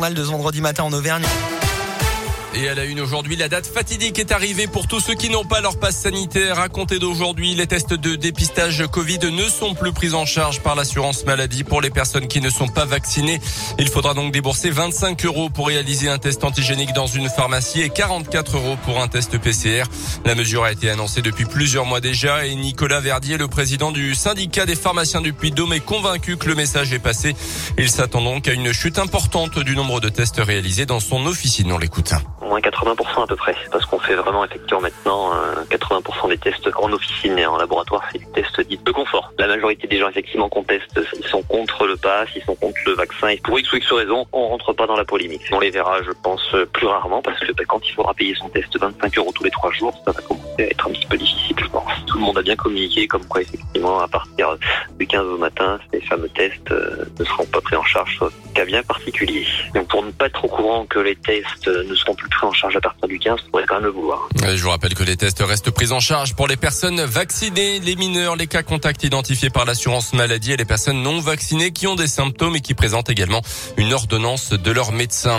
de ce vendredi matin en Auvergne. Et à la une aujourd'hui, la date fatidique est arrivée pour tous ceux qui n'ont pas leur passe sanitaire. À compter d'aujourd'hui, les tests de dépistage Covid ne sont plus pris en charge par l'assurance maladie pour les personnes qui ne sont pas vaccinées. Il faudra donc débourser 25 euros pour réaliser un test antigénique dans une pharmacie et 44 euros pour un test PCR. La mesure a été annoncée depuis plusieurs mois déjà et Nicolas Verdier, le président du syndicat des pharmaciens du Puy-de-Dôme, est convaincu que le message est passé. Il s'attend donc à une chute importante du nombre de tests réalisés dans son officine. On l'écoute moins 80% à peu près, parce qu'on fait vraiment effectivement maintenant 80% euh, des tests en officine et en laboratoire, c'est des tests dits de confort. La majorité des gens effectivement qu'on teste, ils sont contre le pass, ils sont contre le vaccin, et pour X ou X raison, on rentre pas dans la polémique. On les verra, je pense, plus rarement, parce que ben, quand il faudra payer son test 25 euros tous les trois jours, ça va commencer à être un petit peu difficile. Tout le monde a bien communiqué, comme quoi effectivement, à partir du 15 au matin, ces fameux tests euh, ne seront pas pris en charge, sauf cas bien particulier. Donc pour ne pas être au courant que les tests ne seront plus en charge à partir du 15, pourrait quand même le vouloir. Je vous rappelle que les tests restent pris en charge pour les personnes vaccinées, les mineurs, les cas contacts identifiés par l'assurance maladie et les personnes non vaccinées qui ont des symptômes et qui présentent également une ordonnance de leur médecin.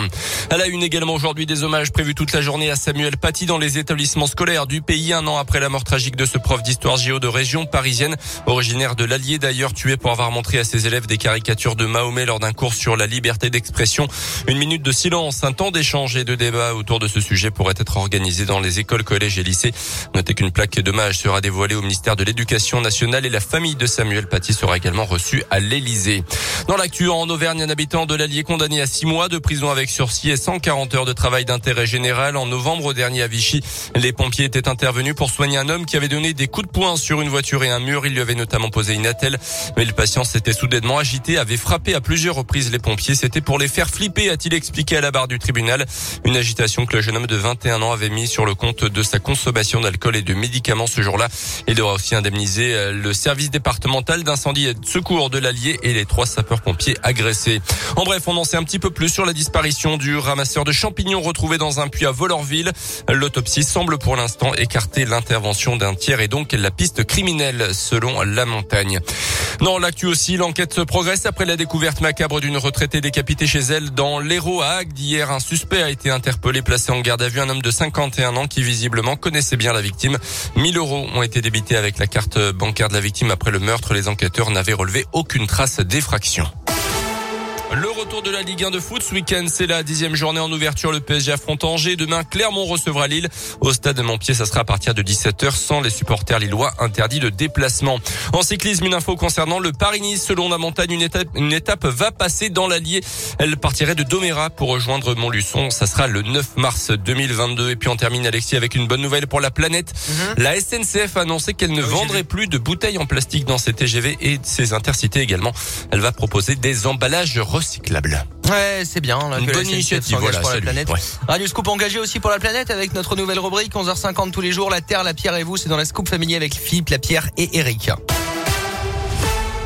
À la une également aujourd'hui des hommages prévus toute la journée à Samuel Paty dans les établissements scolaires du pays un an après la mort tragique de ce prof d'histoire géo de région parisienne, originaire de l'Allier d'ailleurs tué pour avoir montré à ses élèves des caricatures de Mahomet lors d'un cours sur la liberté d'expression. Une minute de silence, un temps d'échange et de débat autour de ce sujet pourrait être organisé dans les écoles, collèges et lycées. Notez qu'une plaque d'hommage sera dévoilée au ministère de l'Éducation nationale et la famille de Samuel Paty sera également reçue à l'Élysée. Dans l'actu, en Auvergne, un habitant de l'Allier condamné à six mois de prison avec sursis et 140 heures de travail d'intérêt général. En novembre dernier à Vichy, les pompiers étaient intervenus pour soigner un homme qui avait donné des coups de poing sur une voiture et un mur. Il lui avait notamment posé une attelle, mais le patient s'était soudainement agité, avait frappé à plusieurs reprises les pompiers. C'était pour les faire flipper, a-t-il expliqué à la barre du tribunal. Une agitation que le jeune homme de 21 ans avait mis sur le compte de sa consommation d'alcool et de médicaments ce jour-là. Il devra aussi indemniser euh, le service départemental d'incendie et de secours de l'Allier et les trois sapeurs-pompiers agressés. En bref, on en sait un petit peu plus sur la disparition du ramasseur de champignons retrouvé dans un puits à Volorville. L'autopsie semble pour l'instant écarter l'intervention d'un tiers et donc la piste criminelle selon la montagne. Dans l'actu aussi, l'enquête progresse après la découverte macabre d'une retraitée décapitée chez elle dans l'Hérault à Agde. Un suspect a été interpellé, placé en garde à vue, un homme de 51 ans qui visiblement connaissait bien la victime. 1000 euros ont été débités avec la carte bancaire de la victime après le meurtre. Les enquêteurs n'avaient relevé aucune trace d'effraction. Le retour de la Ligue 1 de foot ce week-end, c'est la dixième journée en ouverture. Le PSG affronte Angers. Demain, Clermont recevra Lille. Au stade de Montpied, ça sera à partir de 17h sans les supporters lillois interdits de déplacement. En cyclisme, une info concernant le Paris-Nice. Selon la montagne, une étape, une étape va passer dans l'Allier. Elle partirait de Doméra pour rejoindre Montluçon. Ça sera le 9 mars 2022. Et puis on termine, Alexis, avec une bonne nouvelle pour la planète. Mhm. La SNCF a annoncé qu'elle ne ah vendrait plus de bouteilles en plastique dans ses TGV et ses intercités également. Elle va proposer des emballages Ouais, c'est bien. Une bonne initiative voilà, pour la planète. Radio Scoop engagé aussi pour la planète avec notre nouvelle rubrique 11h50 tous les jours. La Terre, la Pierre et vous. C'est dans la Scoop familier avec Philippe, la Pierre et Eric.